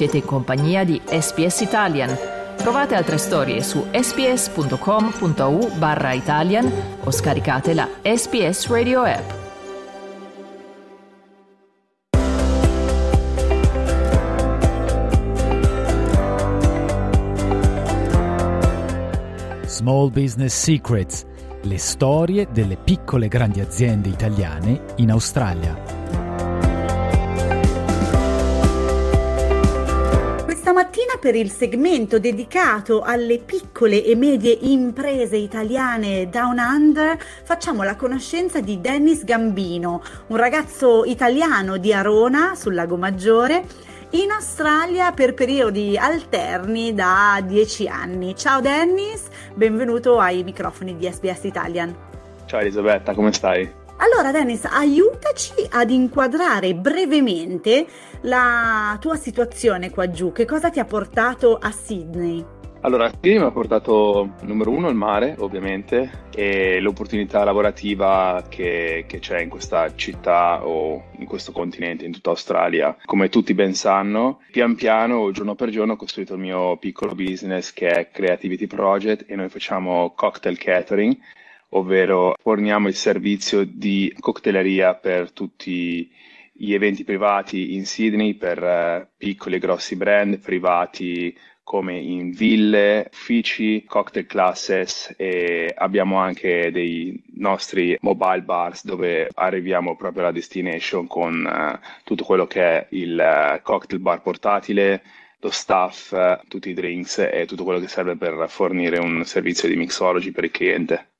Siete in compagnia di SPS Italian. Trovate altre storie su sps.com.au barra Italian o scaricate la SPS Radio app. Small Business Secrets, le storie delle piccole e grandi aziende italiane in Australia. Mattina per il segmento dedicato alle piccole e medie imprese italiane Down Under facciamo la conoscenza di Dennis Gambino, un ragazzo italiano di Arona sul Lago Maggiore in Australia per periodi alterni da 10 anni. Ciao Dennis, benvenuto ai microfoni di SBS Italian. Ciao Elisabetta, come stai? Allora Dennis, aiutaci ad inquadrare brevemente la tua situazione qua giù. Che cosa ti ha portato a Sydney? Allora, qui mi ha portato numero uno il mare, ovviamente, e l'opportunità lavorativa che, che, c'è in questa città o in questo continente, in tutta Australia. Come tutti ben sanno, pian piano, giorno per giorno, ho costruito il mio piccolo business che è Creativity Project e noi facciamo cocktail catering, ovvero forniamo il servizio di cocktaileria per tutti gli eventi privati in Sydney, per uh, piccoli e grossi brand privati come in ville, uffici, cocktail classes e abbiamo anche dei nostri mobile bars dove arriviamo proprio alla destination con uh, tutto quello che è il uh, cocktail bar portatile, lo staff, uh, tutti i drinks e tutto quello che serve per fornire un servizio di mixology per il cliente.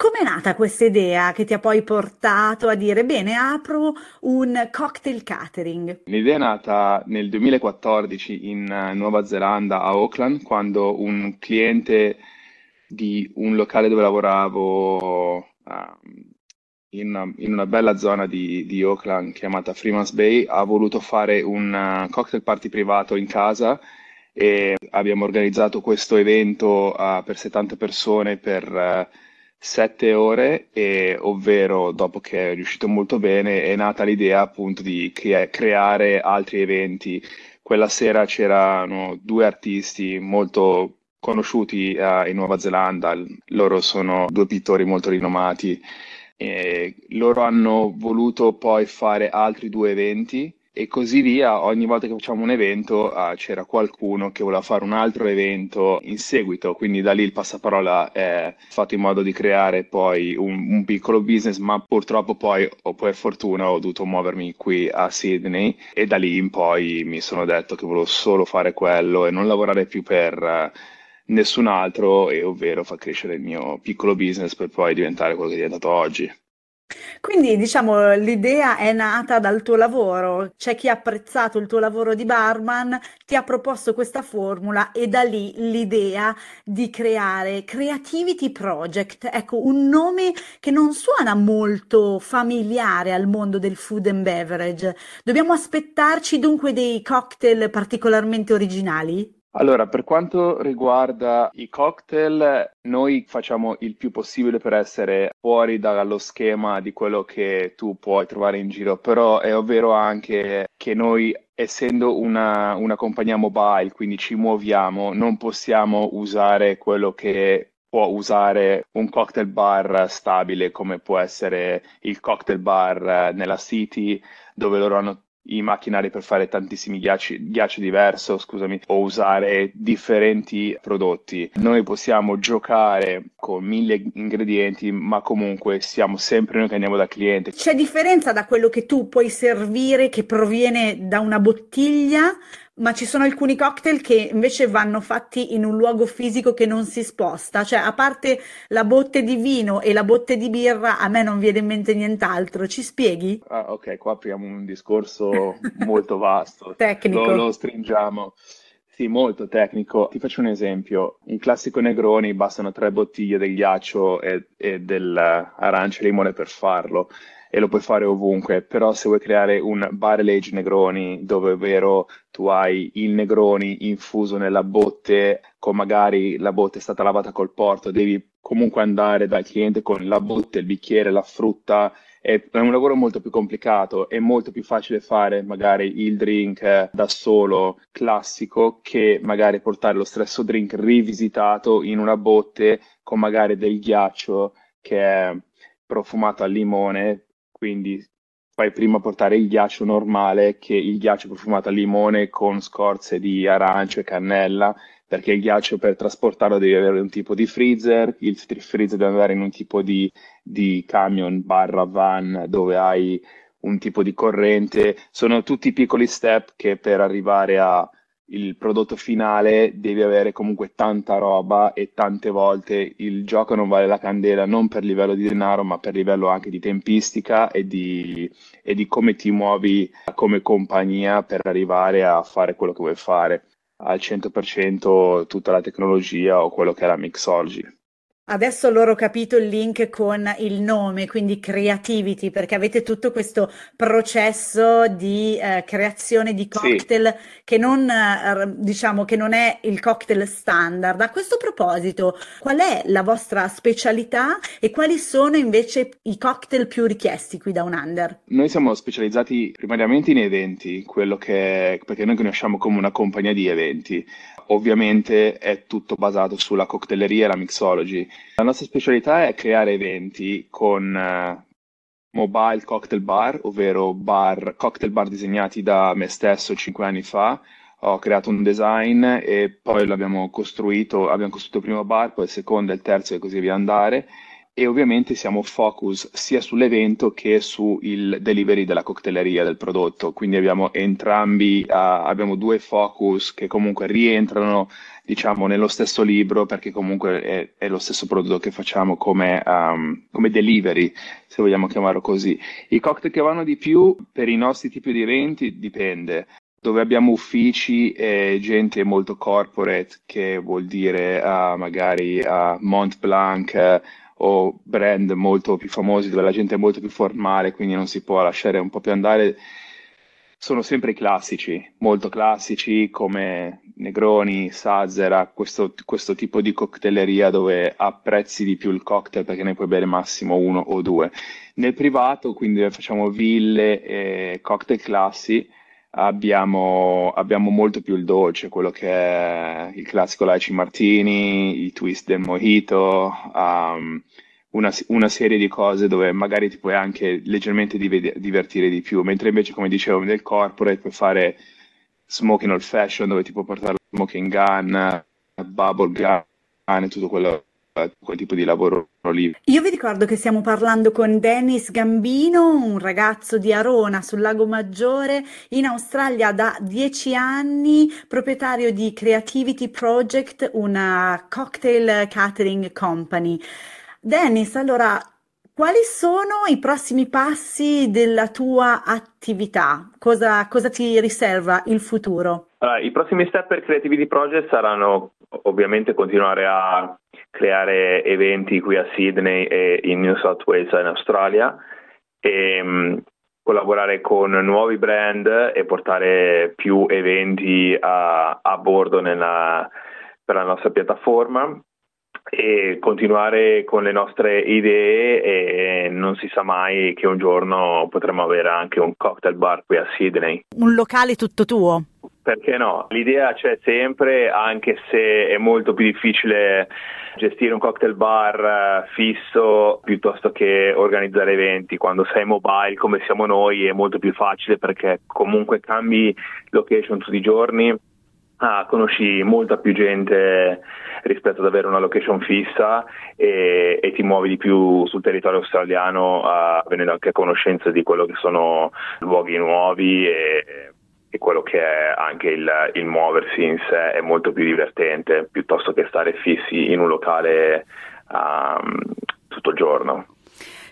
Com'è nata questa idea che ti ha poi portato a dire bene, apro un cocktail catering? L'idea è nata nel 2014 in eh, Nuova Zelanda, a Auckland, quando un cliente di un locale dove lavoravo uh, in, una, in, una, bella zona di, di, Auckland chiamata Freeman's Bay ha voluto fare un uh, cocktail party privato in casa e abbiamo organizzato questo evento uh, per 70 persone per sette ore, e, ovvero dopo che è riuscito molto bene, è nata l'idea appunto di cre- creare altri eventi. Quella sera c'erano due artisti molto conosciuti uh, in Nuova Zelanda, loro sono due pittori molto rinomati. E loro hanno voluto poi fare altri due eventi e così via. Ogni volta che facciamo un evento uh, c'era qualcuno che voleva fare un altro evento in seguito, quindi da lì il passaparola è fatto in modo di creare poi un, un piccolo business, ma purtroppo poi, o per fortuna, ho dovuto muovermi qui a Sydney e da lì in poi mi sono detto che volevo solo fare quello e non lavorare più per... Uh, nessun altro, e ovvero far crescere il mio piccolo business per poi diventare quello che è diventato oggi. Quindi diciamo l'idea è nata dal tuo lavoro, c'è chi ha apprezzato il tuo lavoro di barman, ti ha proposto questa formula e da lì l'idea di creare Creativity Project, ecco un nome che non suona molto familiare al mondo del food and beverage. Dobbiamo aspettarci dunque dei cocktail particolarmente originali? Allora, per quanto riguarda i cocktail, noi facciamo il più possibile per essere fuori dallo schema di quello che tu puoi trovare in giro, però è ovvero anche che noi, essendo una, una compagnia mobile, quindi ci muoviamo, non possiamo usare quello che può usare un cocktail bar stabile come può essere il cocktail bar nella City dove loro hanno i macchinari per fare tantissimi ghiacci, ghiaccio diverso, scusami, o usare differenti prodotti. Noi possiamo giocare con mille ingredienti, ma comunque siamo sempre noi che andiamo dal cliente. C'è differenza da quello che tu puoi servire che proviene da una bottiglia ma ci sono alcuni cocktail che invece vanno fatti in un luogo fisico che non si sposta, cioè a parte la botte di vino e la botte di birra, a me non viene in mente nient'altro. Ci spieghi? Ah, ok, qua apriamo un discorso molto vasto. Tecnico. Lo, lo stringiamo. Sì, molto tecnico. Ti faccio un esempio. Un classico Negroni bastano tre bottiglie del ghiaccio e, e dell'arancia e limone per farlo e lo puoi fare ovunque, però se vuoi creare un barrel age Negroni dove ovvero tu hai il Negroni infuso nella botte con magari la botte è stata lavata col porto, devi comunque andare dal cliente con la botte, il bicchiere, la frutta, è, un lavoro molto più complicato, è molto più facile fare magari il drink eh, da solo classico che magari portare lo stesso drink rivisitato in una botte con magari del ghiaccio che è profumato al limone, quindi fai prima portare il ghiaccio normale che il ghiaccio profumato al limone con scorze di arancio e cannella perché il ghiaccio per trasportarlo devi avere un tipo di freezer, il freezer deve andare in un tipo di, di camion barra van dove hai un tipo di corrente, sono tutti piccoli step che per arrivare al prodotto finale devi avere comunque tanta roba e tante volte il gioco non vale la candela non per livello di denaro ma per livello anche di tempistica e di, e di come ti muovi come compagnia per arrivare a fare quello che vuoi fare al 100% tutta la tecnologia o quello che la mixology. Adesso loro ho capito il link con il nome, quindi creativity, perché avete tutto questo processo di eh, creazione di cocktail sì. che non, eh, diciamo, che non è il cocktail standard. A questo proposito, qual è la vostra specialità e quali sono invece i cocktail più richiesti qui da un under? Noi siamo specializzati primariamente in eventi, quello che, perché noi conosciamo come una compagnia di eventi ovviamente è tutto basato sulla coctelleria e la mixology. La nostra specialità è creare eventi con uh, mobile cocktail bar, ovvero bar, cocktail bar disegnati da me stesso cinque anni fa. Ho creato un design e poi l'abbiamo costruito, abbiamo costruito il primo bar, poi il secondo, il terzo e così via andare e ovviamente siamo focus sia sull'evento che sul delivery della coctelleria del prodotto, quindi abbiamo entrambi, uh, abbiamo due focus che comunque rientrano diciamo nello stesso libro perché comunque è, è lo stesso prodotto che facciamo come, um, come, delivery, se vogliamo chiamarlo così. I cocktail che vanno di più per i nostri tipi di eventi dipende dove abbiamo uffici e gente molto corporate, che vuol dire uh, magari uh, Mont Blanc, o brand molto più famosi dove la gente è molto più formale, quindi non si può lasciare un po' più andare, sono sempre i classici, molto classici come Negroni, Sazera, questo, questo tipo di coctelleria dove apprezzi di più il cocktail perché ne puoi bere massimo uno o due. Nel privato, quindi facciamo ville e cocktail classi, abbiamo, abbiamo, molto più il dolce, quello che è il classico Laici Martini, i twist del mojito, um, una, una, serie di cose dove magari ti puoi anche leggermente divertire di più, mentre invece, come dicevo, nel corporate puoi fare smoking old fashion dove ti puoi portare smoking gun, bubble gun e tutto quello quel tipo di lavoro lì. Io vi ricordo che stiamo parlando con Dennis Gambino, un ragazzo di Arona sul Lago Maggiore in Australia da dieci anni, proprietario di Creativity Project, una cocktail catering company. Dennis, allora, quali sono i prossimi passi della tua attività? Cosa, cosa ti riserva il futuro? Allora, I prossimi step per Creativity Project saranno ovviamente continuare a creare eventi qui a Sydney e in New South Wales in Australia e um, collaborare con nuovi brand e portare più eventi a, a bordo nella, per la nostra piattaforma e continuare con le nostre idee e non si sa mai che un giorno potremo avere anche un cocktail bar qui a Sydney. Un locale tutto tuo? Perché no? L'idea c'è sempre, anche se è molto più difficile gestire un cocktail bar eh, fisso piuttosto che organizzare eventi. Quando sei mobile come siamo noi è molto più facile perché comunque cambi location tutti i giorni, ah, conosci molta più gente rispetto ad avere una location fissa e, e ti muovi di più sul territorio australiano uh, venendo anche a conoscenza di quello che sono luoghi nuovi e e quello che è anche il, il, muoversi in sé è molto più divertente piuttosto che stare fissi in un locale um, tutto il giorno.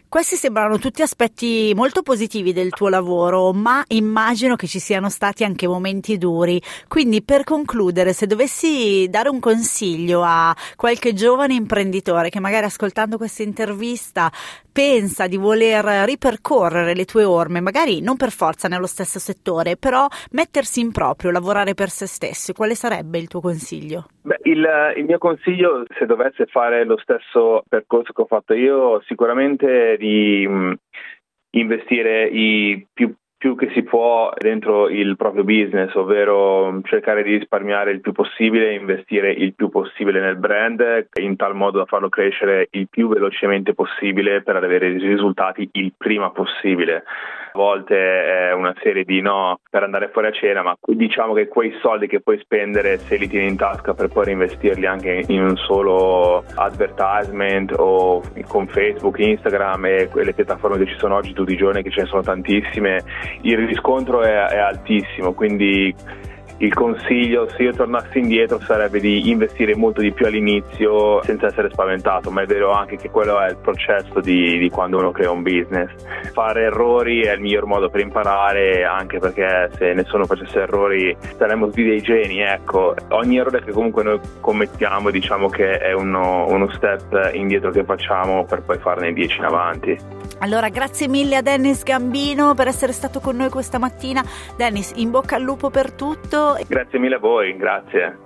Questi sembrano tutti aspetti molto positivi del tuo lavoro, ma immagino che ci siano stati anche momenti duri. Quindi per concludere, se dovessi dare un consiglio a qualche giovane imprenditore che magari ascoltando questa intervista pensa di voler ripercorrere le tue orme, magari non per forza nello stesso settore, però mettersi in proprio, lavorare per se stesso, quale sarebbe il tuo consiglio? Beh, il, il, mio consiglio, se dovesse fare lo stesso percorso che ho fatto io, sicuramente di mh, investire i più più che si può dentro il proprio business, ovvero cercare di risparmiare il più possibile, investire il più possibile nel brand in tal modo da farlo crescere il più velocemente possibile per avere i risultati il prima possibile. A volte è una serie di no per andare fuori a cena, ma diciamo che quei soldi che puoi spendere se li tieni in tasca per poi reinvestirli anche in un solo advertisement o con Facebook, Instagram e quelle piattaforme che ci sono oggi tutti i giorni, che ce ne sono tantissime, il riscontro è, è altissimo, quindi il consiglio se io tornassi indietro sarebbe di investire molto di più all'inizio senza essere spaventato, ma è vero anche che quello è il processo di, di, quando uno crea un business. Fare errori è il miglior modo per imparare, anche perché se nessuno facesse errori saremmo tutti dei geni, ecco. Ogni errore che comunque noi commettiamo diciamo che è uno, uno step indietro che facciamo per poi farne dieci in avanti. Allora, grazie mille a Dennis Gambino per essere stato con noi questa mattina. Dennis, in bocca al lupo per tutto. Grazie mille a voi, grazie.